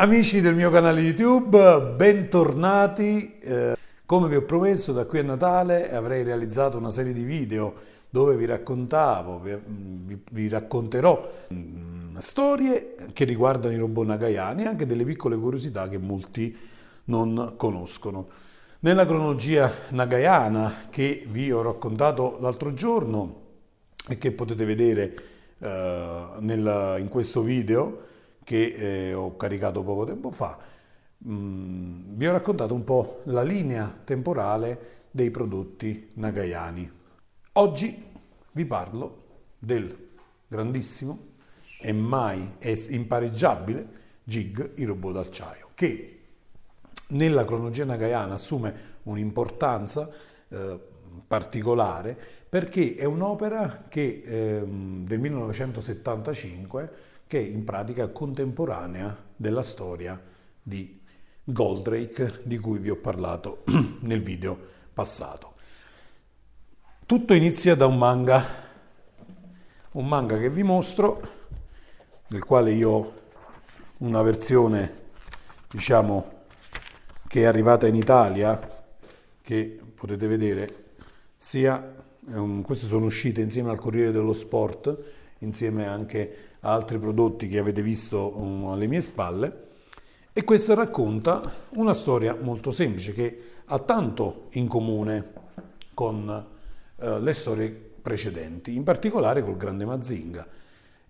Amici del mio canale YouTube, bentornati. Eh, come vi ho promesso, da qui a Natale avrei realizzato una serie di video dove vi raccontavo, vi, vi, racconterò mh, mm, storie che riguardano i robot nagayani e anche delle piccole curiosità che molti non conoscono. Nella cronologia nagayana che vi ho raccontato l'altro giorno e che potete vedere eh, nel, in questo video, che eh, ho caricato poco tempo fa, mm, vi ho raccontato un po' la linea temporale dei prodotti nagayani. Oggi vi parlo del grandissimo e mai impareggiabile Gig, il robot d'acciaio, che nella cronologia nagayana assume un'importanza eh, particolare perché è un'opera che, eh, del 1975 che è in pratica contemporanea della storia di Goldrake di cui vi ho parlato nel video passato. Tutto inizia da un manga, un manga che vi mostro, del quale io ho una versione, diciamo, che è arrivata in Italia, che potete vedere, sia, um, queste sono uscite insieme al Corriere dello Sport, insieme anche altri prodotti che avete visto um, alle mie spalle e questa racconta una storia molto semplice che ha tanto in comune con uh, le storie precedenti, in particolare col grande Mazinga.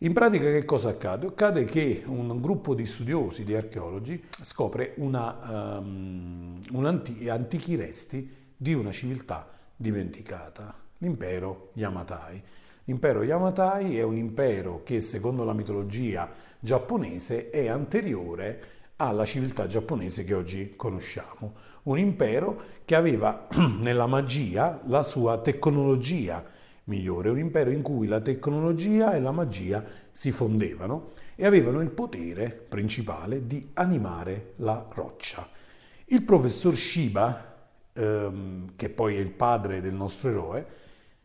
In pratica che cosa accade? Accade che un gruppo di studiosi, di archeologi, scopre una, um, un anti- antichi resti di una civiltà dimenticata, l'impero Yamatai. L'impero Yamatai è un impero che secondo la mitologia giapponese è anteriore alla civiltà giapponese che oggi conosciamo. Un impero che aveva nella magia la sua tecnologia migliore, un impero in cui la tecnologia e la magia si fondevano e avevano il potere principale di animare la roccia. Il professor Shiba, ehm, che poi è il padre del nostro eroe,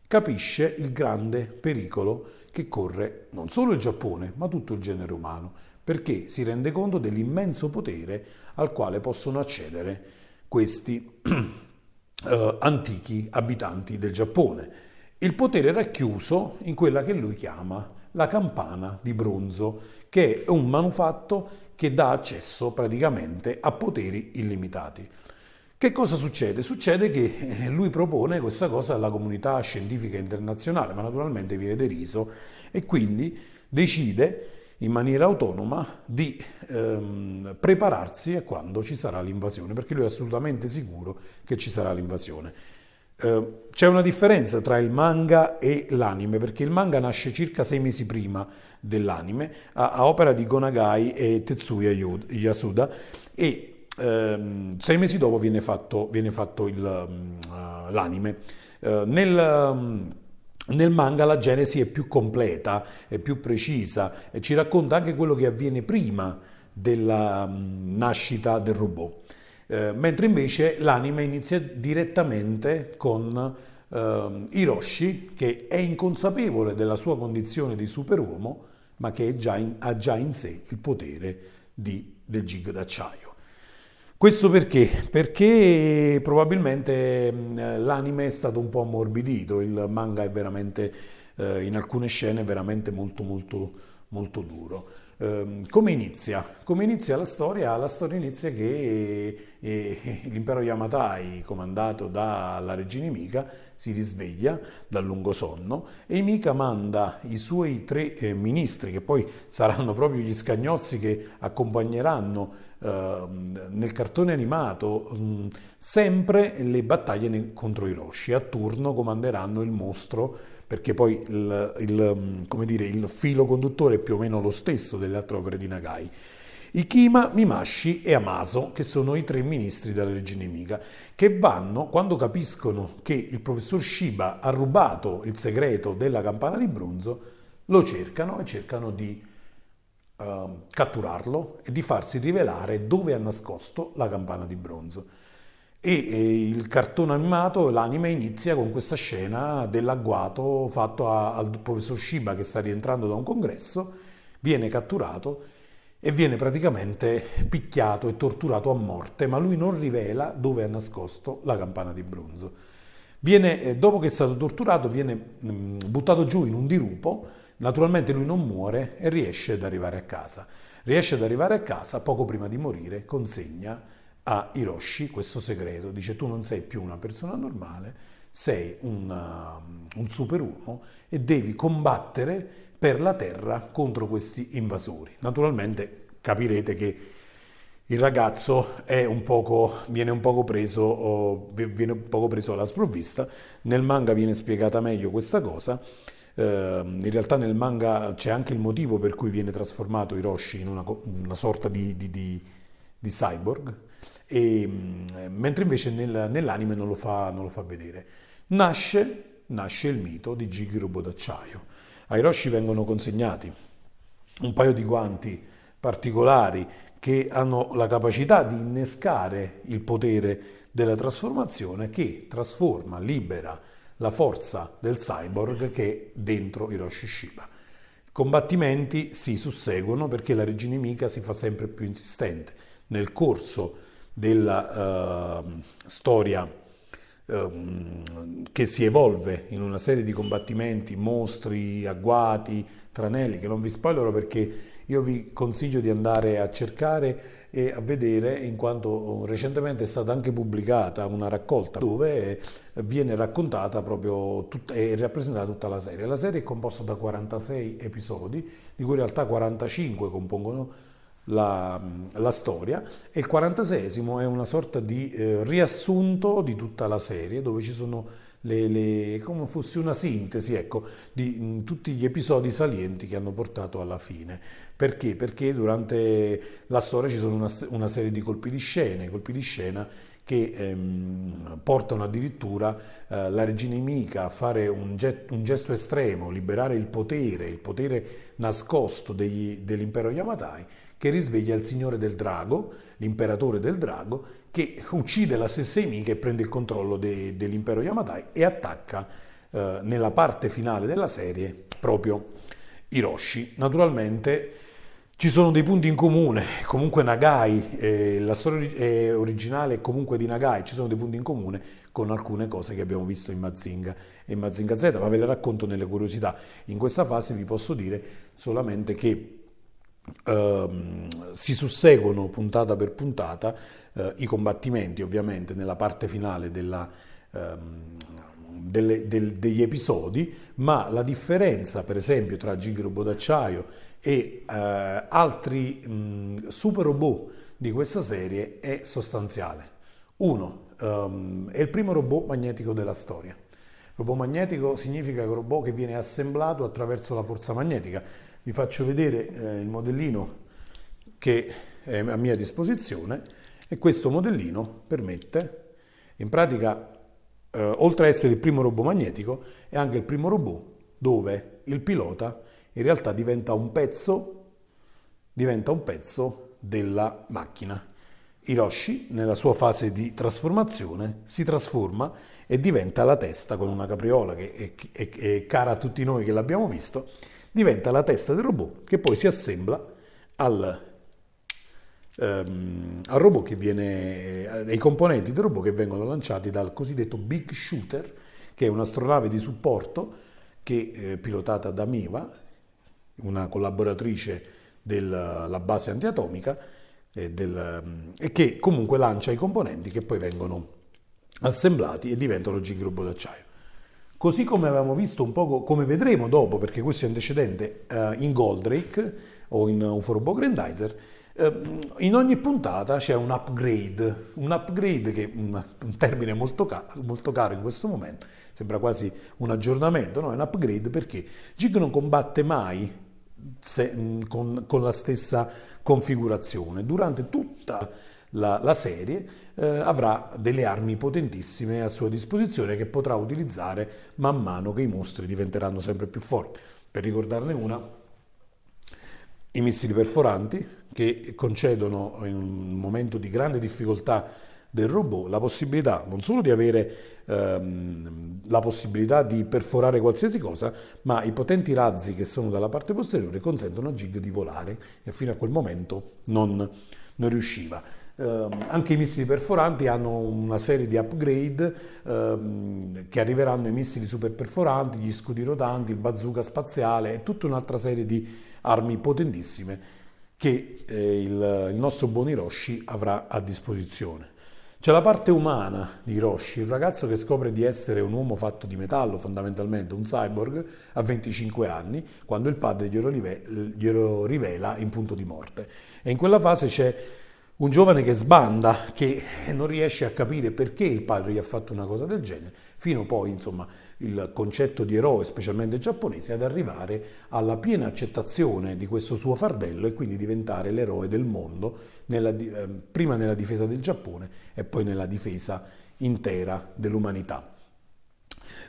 capisce il grande pericolo che corre non solo il Giappone, ma tutto il genere umano, perché si rende conto dell'immenso potere al quale possono accedere questi eh, antichi abitanti del Giappone. Il potere racchiuso in quella che lui chiama la campana di bronzo, che è un manufatto che dà accesso praticamente a poteri illimitati. Che cosa succede? Succede che eh, lui propone questa cosa alla comunità scientifica internazionale, ma naturalmente viene deriso e quindi decide in maniera autonoma di ehm, prepararsi a quando ci sarà l'invasione, perché lui è assolutamente sicuro che ci sarà l'invasione. Eh, c'è una differenza tra il manga e l'anime, perché il manga nasce circa sei mesi prima dell'anime, a, a opera di Gonagai e Tetsuya Yasuda, e ehm, sei mesi dopo viene fatto, viene fatto il, uh, l'anime. Uh, nel, um, nel manga la genesi è più completa, è più precisa e ci racconta anche quello che avviene prima della um, nascita del robot. Eh, mentre invece l'anime inizia direttamente con eh, Hiroshi che è inconsapevole della sua condizione di superuomo ma che già in, ha già in sé il potere di, del gig d'acciaio. Questo perché? Perché probabilmente l'anime è stato un po' ammorbidito, il manga è veramente, eh, in alcune scene, veramente molto molto molto duro. Eh, come inizia? Come inizia la storia? La storia inizia che eh, l'impero Yamatai, comandato dalla regina Mika, si risveglia dal lungo sonno e Mika manda i suoi tre eh, ministri, che poi saranno proprio gli scagnozzi che accompagneranno Ehm, nel cartone animato mh, sempre le battaglie contro i Roshi. A turno comanderanno il mostro perché poi il, il, dire, il filo conduttore è più o meno lo stesso delle altre opere di Nagai. Ikima, Mimashi e Amaso, che sono i tre ministri della regina nemica, che vanno, quando capiscono che il professor Shiba ha rubato il segreto della campana di bronzo, lo cercano e cercano di uh, catturarlo e di farsi rivelare dove ha nascosto la campana di bronzo. E, il cartone animato, l'anime, inizia con questa scena dell'agguato fatto a, al professor Shiba che sta rientrando da un congresso, viene catturato e viene praticamente picchiato e torturato a morte, ma lui non rivela dove ha nascosto la campana di bronzo. Viene, eh, dopo che è stato torturato, viene mm, buttato giù in un dirupo, naturalmente lui non muore e riesce ad arrivare a casa. Riesce ad arrivare a casa, poco prima di morire, consegna a Hiroshi questo segreto, dice tu non sei più una persona normale, sei un, uh, un superuomo e devi combattere per la terra contro questi invasori. Naturalmente capirete che il ragazzo un poco, viene, un poco preso, viene un poco preso alla sprovvista, nel manga viene spiegata meglio questa cosa, eh, in realtà nel manga c'è anche il motivo per cui viene trasformato Hiroshi in una, una sorta di, di, di, di cyborg, e, mentre invece nel, nell'anime non lo, fa, non lo fa vedere. Nasce, nasce il mito di Jig Robot d'acciaio a Hiroshi vengono consegnati un paio di guanti particolari che hanno la capacità di innescare il potere della trasformazione che trasforma, libera la forza del cyborg che è dentro Hiroshi Shiba. I combattimenti si susseguono perché la regina nemica si fa sempre più insistente. Nel corso della uh, storia Ehm, che si evolve in una serie di combattimenti, mostri, agguati, tranelli, che non vi spoilerò perché io vi consiglio di andare a cercare e a vedere, in quanto recentemente è stata anche pubblicata una raccolta dove viene raccontata proprio tut- e rappresentata tutta la serie. La serie è composta da 46 episodi, di cui in realtà 45 compongono la, la, storia e il 46esimo è una sorta di eh, riassunto di tutta la serie dove ci sono le, le, come fosse una sintesi ecco, di mh, tutti gli episodi salienti che hanno portato alla fine. Perché? Perché durante la storia ci sono una, una serie di colpi di scena, colpi di scena che ehm, portano addirittura eh, la regina nemica a fare un, get, un, gesto estremo, liberare il potere, il potere nascosto degli, dell'impero Yamatai che risveglia il signore del drago, l'imperatore del drago, che uccide la stessa nemica e prende il controllo de, dell'impero Yamatai e attacca eh, nella parte finale della serie proprio Hiroshi. Naturalmente ci sono dei punti in comune, comunque Nagai, eh, la storia eh, originale è comunque di Nagai, ci sono dei punti in comune con alcune cose che abbiamo visto in Mazinga e in Mazinga Z, ma ve le racconto nelle curiosità. In questa fase vi posso dire solamente che Uh, si susseguono puntata per puntata uh, i combattimenti ovviamente nella parte finale della, uh, delle, del, degli episodi, ma la differenza per esempio tra Gig Robot d'acciaio e eh, altri mh, super robot di questa serie è sostanziale. Uno, um, è il primo robot magnetico della storia. Robot magnetico significa robot che viene assemblato attraverso la forza magnetica vi faccio vedere eh, il modellino che è a mia disposizione e questo modellino permette, in pratica, eh, oltre a essere il primo robot magnetico, è anche il primo robot dove il pilota in realtà diventa un pezzo, diventa un pezzo della macchina. Hiroshi, nella sua fase di trasformazione, si trasforma e diventa la testa con una capriola che è, è, è cara a tutti noi che l'abbiamo visto diventa la testa del robot che poi si assembla al, um, al robot che viene, ai componenti del robot che vengono lanciati dal cosiddetto Big Shooter, che è un'astronave di supporto che è eh, pilotata da Miva, una collaboratrice della base antiatomica, e, del, um, e che comunque lancia i componenti che poi vengono assemblati e diventano gig robot d'acciaio. Così come avevamo visto un po', come vedremo dopo, perché questo è antecedente, uh, in Goldrake o in Uforobo Grandizer, uh, in ogni puntata c'è un upgrade, un upgrade che è un, un termine molto, ca- molto, caro in questo momento, sembra quasi un aggiornamento, no? è un upgrade perché Gig non combatte mai se, con, con la stessa configurazione, durante tutta la, la serie eh, avrà delle armi potentissime a sua disposizione che potrà utilizzare man mano che i mostri diventeranno sempre più forti. Per ricordarne una, i missili perforanti che concedono in un momento di grande difficoltà del robot la possibilità non solo di avere ehm, la possibilità di perforare qualsiasi cosa, ma i potenti razzi che sono dalla parte posteriore consentono a Gig di volare e fino a quel momento non, non riusciva. Eh, anche i missili perforanti hanno una serie di upgrade ehm, che arriveranno ai missili super perforanti, gli scudi rotanti, il bazooka spaziale e tutta un'altra serie di armi potentissime che eh, il, il nostro buon Hiroshi avrà a disposizione. C'è la parte umana di Hiroshi, il ragazzo che scopre di essere un uomo fatto di metallo, fondamentalmente un cyborg, a 25 anni, quando il padre glielo, glielo rivela in punto di morte. E in quella fase c'è un giovane che sbanda, che non riesce a capire perché il padre gli ha fatto una cosa del genere, fino poi, insomma, il concetto di eroe, specialmente giapponese, ad arrivare alla piena accettazione di questo suo fardello e quindi diventare l'eroe del mondo, nella, eh, prima nella difesa del Giappone e poi nella difesa intera dell'umanità.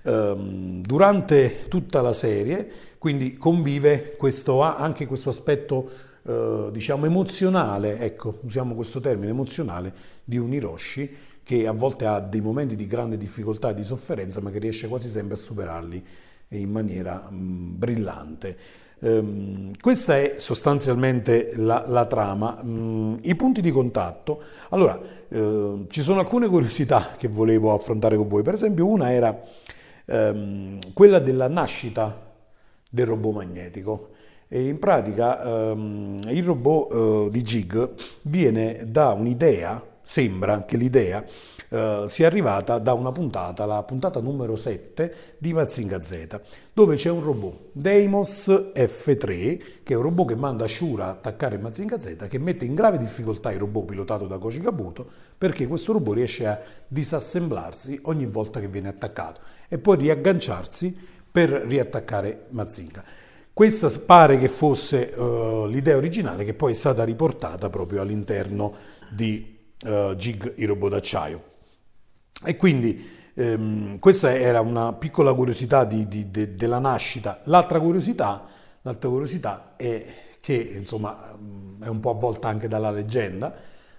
Um, durante tutta la serie, quindi convive questo, anche questo aspetto uh, diciamo emozionale, ecco, usiamo questo termine emozionale, di un Hiroshi che a volte ha dei momenti di grande difficoltà e di sofferenza, ma che riesce quasi sempre a superarli in maniera mh, brillante. Um, questa è sostanzialmente la, la trama. Um, I punti di contatto. Allora, uh, ci sono alcune curiosità che volevo affrontare con voi. Per esempio, una era um, quella della nascita del robot magnetico. E in pratica il robot uh, di Gig viene da un'idea sembra che l'idea eh, sia arrivata da una puntata, la puntata numero 7 di Mazinga Z, dove c'è un robot, Deimos F3, che è un robot che manda Shura a attaccare Mazinga Z, che mette in grave difficoltà il robot pilotato da Koji Kabuto, perché questo robot riesce a disassemblarsi ogni volta che viene attaccato e poi riagganciarsi per riattaccare Mazinga. Questa pare che fosse uh, l'idea originale che poi è stata riportata proprio all'interno di uh, Gig i robot d'acciaio. E quindi ehm, questa era una piccola curiosità di, di, de, della nascita. L'altra curiosità, l'altra curiosità è che insomma mm, è un po' avvolta anche dalla leggenda,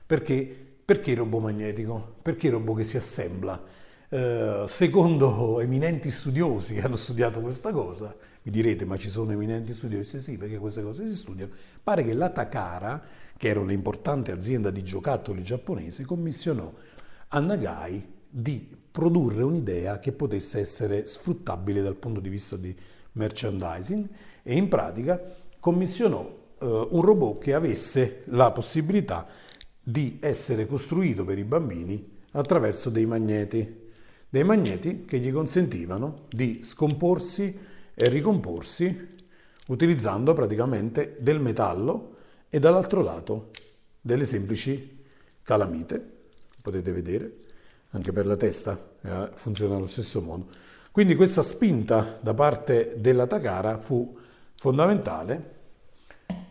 perché, perché il robot magnetico? Perché il robot che si assembla? Eh, secondo eminenti studiosi che hanno studiato questa cosa, mi direte ma ci sono eminenti studiosi? Sì, perché queste cose si studiano. Pare che la Takara che era un'importante azienda di giocattoli giapponese, commissionò a Nagai di produrre un'idea che potesse essere sfruttabile dal punto di vista di merchandising e in pratica commissionò eh, un robot che avesse la possibilità di essere costruito per i bambini attraverso dei magneti, dei magneti che gli consentivano di scomporsi e ricomporsi utilizzando praticamente del metallo e dall'altro lato delle semplici calamite, potete vedere, anche per la testa eh, funziona allo stesso modo. Quindi questa spinta da parte della Takara fu fondamentale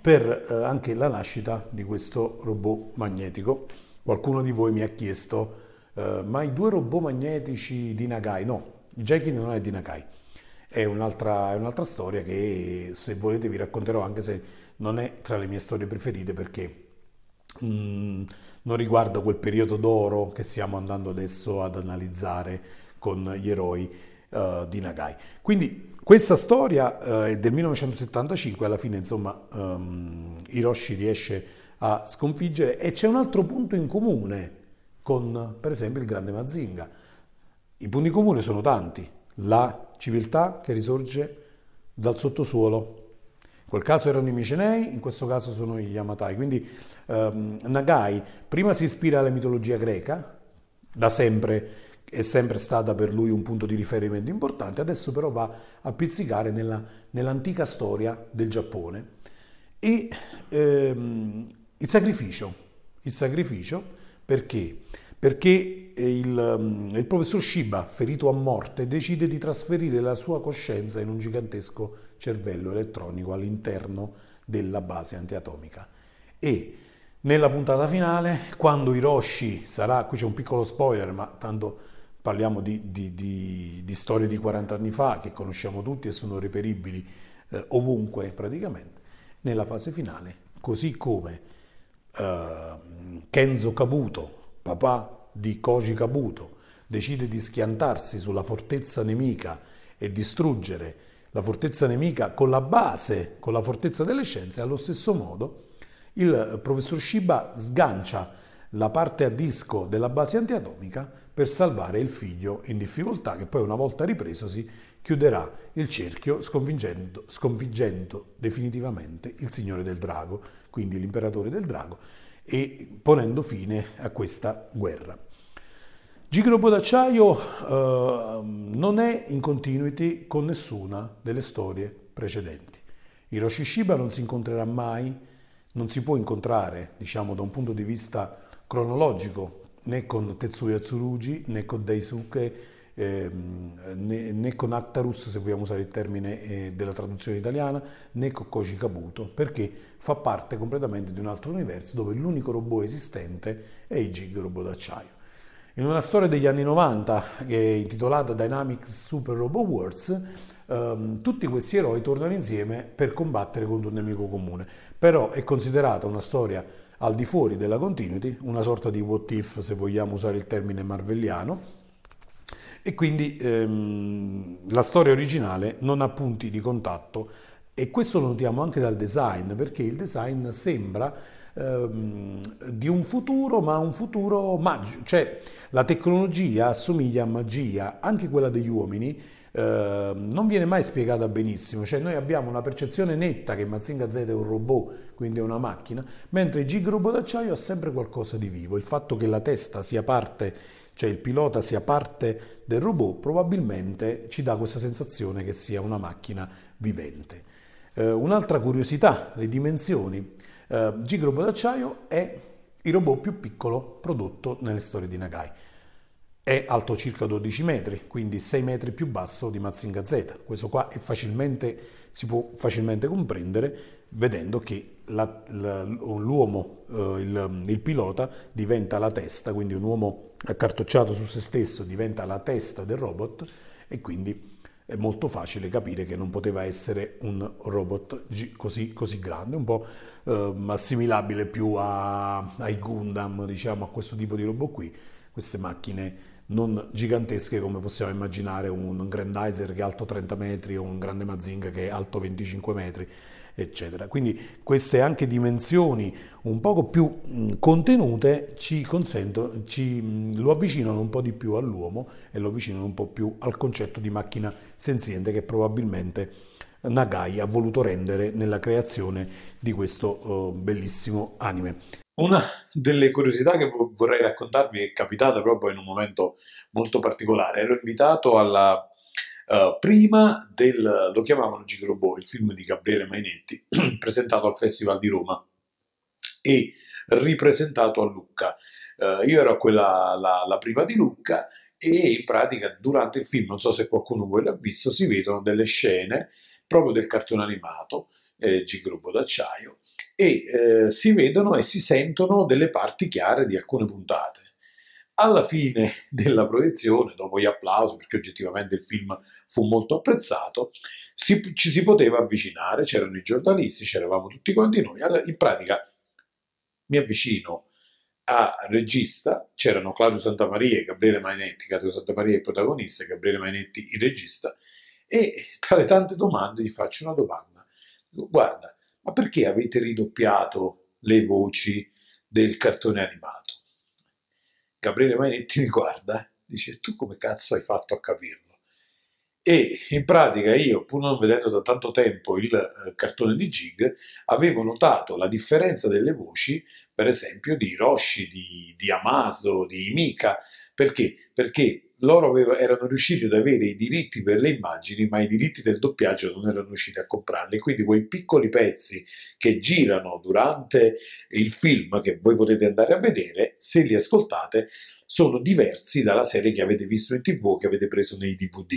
per eh, anche la nascita di questo robot magnetico. Qualcuno di voi mi ha chiesto, eh, ma i due robot magnetici di Nagai? No, Jackie non è di Nagai, è un'altra, un'altra storia che se volete vi racconterò anche se non è tra le mie storie preferite perché mm, non riguarda quel periodo d'oro che stiamo andando adesso ad analizzare con gli eroi uh, di Nagai. Quindi questa storia uh, è del 1975, alla fine insomma um, Hiroshi riesce a sconfiggere e c'è un altro punto in comune con per esempio il grande Mazinga. I punti in comune sono tanti, la civiltà che risorge dal sottosuolo in quel caso erano i Micenei, in questo caso sono gli Yamatai. Quindi ehm, Nagai prima si ispira alla mitologia greca, da sempre è sempre stata per lui un punto di riferimento importante, adesso però va a pizzicare nella, nell'antica storia del Giappone. E ehm, il sacrificio, il sacrificio perché? Perché il, il professor Shiba, ferito a morte, decide di trasferire la sua coscienza in un gigantesco cervello elettronico all'interno della base antiatomica. E nella puntata finale, quando Hiroshi sarà, qui c'è un piccolo spoiler, ma tanto parliamo di, di, di, di storie di 40 anni fa che conosciamo tutti e sono reperibili eh, ovunque praticamente, nella fase finale, così come eh, Kenzo Kabuto, papà di Koji Kabuto decide di schiantarsi sulla fortezza nemica e distruggere la fortezza nemica con la base, con la fortezza delle scienze, allo stesso modo il professor Shiba sgancia la parte a disco della base antiatomica per salvare il figlio in difficoltà che poi una volta ripresosi chiuderà il cerchio sconfiggendo, definitivamente il Signore del Drago, quindi l'imperatore del Drago, e ponendo fine a questa guerra. Gigrobo d'acciaio eh, non è in continuity con nessuna delle storie precedenti. Hiroshi Shiba non si incontrerà mai, non si può incontrare, diciamo, da un punto di vista cronologico, né con Tetsuya Tsurugi, né con Daisuke, eh, né, con Actarus, se vogliamo usare il termine eh, della traduzione italiana, né con Koji Kabuto, perché fa parte completamente di un altro universo dove l'unico robot esistente è il Jig robot d'acciaio. In una storia degli anni 90 che è intitolata Dynamics Super Robot Wars, ehm, tutti questi eroi tornano insieme per combattere contro un nemico comune. Però è considerata una storia al di fuori della continuity, una sorta di what if se vogliamo usare il termine marvelliano, e quindi ehm, la storia originale non ha punti di contatto e questo lo notiamo anche dal design, perché il design sembra ehm, di un futuro, ma un futuro magico, cioè la tecnologia assomiglia a magia, anche quella degli uomini, eh, non viene mai spiegata benissimo, cioè noi abbiamo una percezione netta che Mazinga Z è un robot, quindi è una macchina, mentre il Gig robot d'acciaio ha sempre qualcosa di vivo, il fatto che la testa sia parte, cioè il pilota sia parte del robot, probabilmente ci dà questa sensazione che sia una macchina vivente. Eh, un'altra curiosità, le dimensioni. Eh, Gig d'acciaio è il robot più piccolo prodotto nelle storie di Nagai. È alto circa 12 metri, quindi 6 metri più basso di Mazinga Z. Questo qua si può facilmente comprendere vedendo che la, la, l'uomo, eh, il, il, pilota, diventa la testa, quindi un uomo accartocciato su se stesso diventa la testa del robot e quindi è molto facile capire che non poteva essere un robot così, così grande, un po' eh, assimilabile più a, ai Gundam, diciamo, a questo tipo di robot qui, queste macchine non gigantesche come possiamo immaginare un Grandizer che è alto 30 metri o un grande Mazinga che è alto 25 metri eccetera. Quindi queste anche dimensioni un poco più contenute ci consentono, ci, lo avvicinano un po' di più all'uomo e lo avvicinano un po' più al concetto di macchina senziente che probabilmente Nagai ha voluto rendere nella creazione di questo uh, bellissimo anime. Una delle curiosità che vorrei raccontarvi è capitata proprio in un momento molto particolare. Ero invitato alla uh, prima del, lo chiamavano Gigrobò, il film di Gabriele Mainetti, presentato al Festival di Roma e ripresentato a Lucca. Uh, io ero quella, la, la prima di Lucca e in pratica durante il film, non so se qualcuno voi l'ha visto, si vedono delle scene proprio del cartone animato, eh, Gigrobo d'acciaio, e eh, si vedono e si sentono delle parti chiare di alcune puntate. Alla fine della proiezione, dopo gli applausi, perché oggettivamente il film fu molto apprezzato, si, ci si poteva avvicinare, c'erano i giornalisti, c'eravamo tutti quanti noi. Allora, in pratica mi avvicino a regista, c'erano Claudio Santamaria e Gabriele Mainetti, Claudio Santamaria il protagonista e Gabriele Mainetti il regista, e tra le tante domande gli faccio una domanda. Guarda, ma perché avete ridoppiato le voci del cartone animato? Gabriele Mainetti mi guarda, dice tu come cazzo hai fatto a capirlo? E in pratica io, pur non vedendo da tanto tempo il eh, cartone di Gig, avevo notato la differenza delle voci, per esempio, di Hiroshi, di, di Amaso, di Mika, perché? Perché loro aveva, erano riusciti ad avere i diritti per le immagini, ma i diritti del doppiaggio non erano riusciti a comprarli. Quindi quei piccoli pezzi che girano durante il film, che voi potete andare a vedere, se li ascoltate, sono diversi dalla serie che avete visto in tv o che avete preso nei DVD.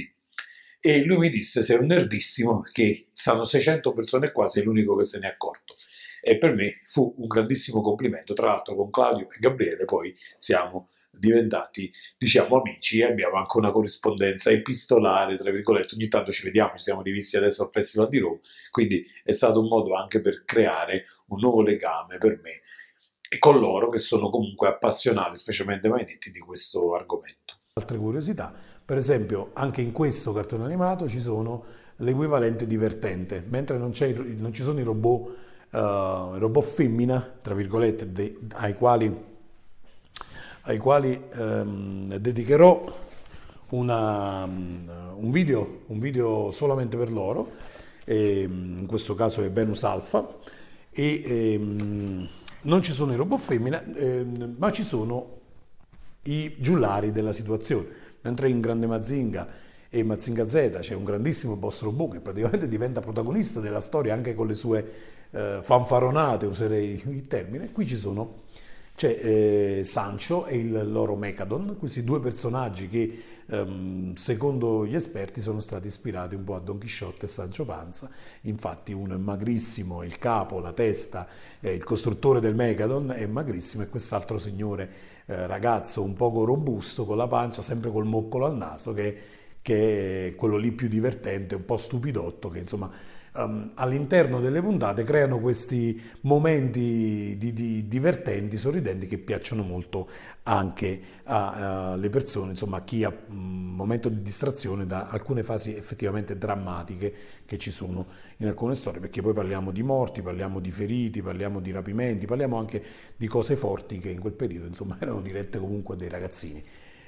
E lui mi disse: Sei un nerdissimo, che stanno 600 persone qua, sei l'unico che se ne è accorto. E per me fu un grandissimo complimento. Tra l'altro, con Claudio e Gabriele, poi siamo diventati, diciamo, amici e abbiamo anche una corrispondenza epistolare, tra virgolette, ogni tanto ci vediamo, ci siamo rivisti adesso al Festival di Roma, quindi è stato un modo anche per creare un nuovo legame per me e con loro che sono comunque appassionati, specialmente Mainetti, di questo argomento. Altre curiosità, per esempio anche in questo cartone animato ci sono l'equivalente divertente, mentre non, non ci sono i robot, uh, robot femmina, tra virgolette, de, ai quali, ai quali um, dedicherò una, un, video, un, video, solamente per loro, e, in questo caso è Venus Alpha, e, ehm, non ci sono i robot femmina, eh, ma ci sono i giullari della situazione. Mentre in Grande Mazinga e Mazinga Z c'è un grandissimo boss robot che praticamente diventa protagonista della storia anche con le sue eh, fanfaronate, userei il termine, qui ci sono c'è eh, Sancho e il loro Mechadon, questi due personaggi che ehm, secondo gli esperti sono stati ispirati un po' a Don Chisciotte e Sancho Panza, infatti uno è magrissimo, il capo, la testa, eh, il costruttore del Mechadon è magrissimo e quest'altro signore eh, ragazzo un poco robusto con la pancia, sempre col moccolo al naso che, che è quello lì più divertente, un po' stupidotto che insomma um, all'interno delle puntate creano questi momenti di, di divertenti, sorridenti che piacciono molto anche alle persone, insomma a chi ha un momento di distrazione da alcune fasi effettivamente drammatiche che ci sono in alcune storie, perché poi parliamo di morti, parliamo di feriti, parliamo di rapimenti, parliamo anche di cose forti che in quel periodo insomma erano dirette comunque a dei ragazzini.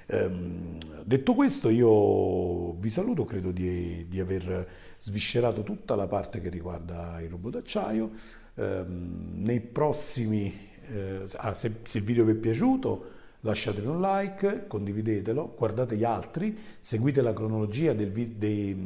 Um, detto questo, io vi saluto, credo di, di, aver sviscerato tutta la parte che riguarda il robot d'acciaio. Um, nei prossimi, eh, ah, se, se, il video vi è piaciuto, lasciatemi un like, condividetelo, guardate gli altri, seguite la cronologia del, dei,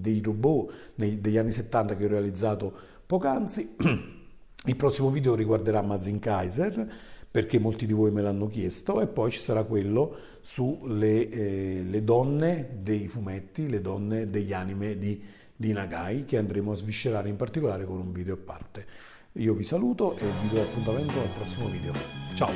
dei, robot nei, degli anni 70 che ho realizzato poc'anzi. Il prossimo video riguarderà Mazin Kaiser perché molti di voi me l'hanno chiesto e poi ci sarà quello sulle eh, donne dei fumetti, le donne degli anime di, di Nagai che andremo a sviscerare in particolare con un video a parte. Io vi saluto e vi do appuntamento al prossimo video. Ciao!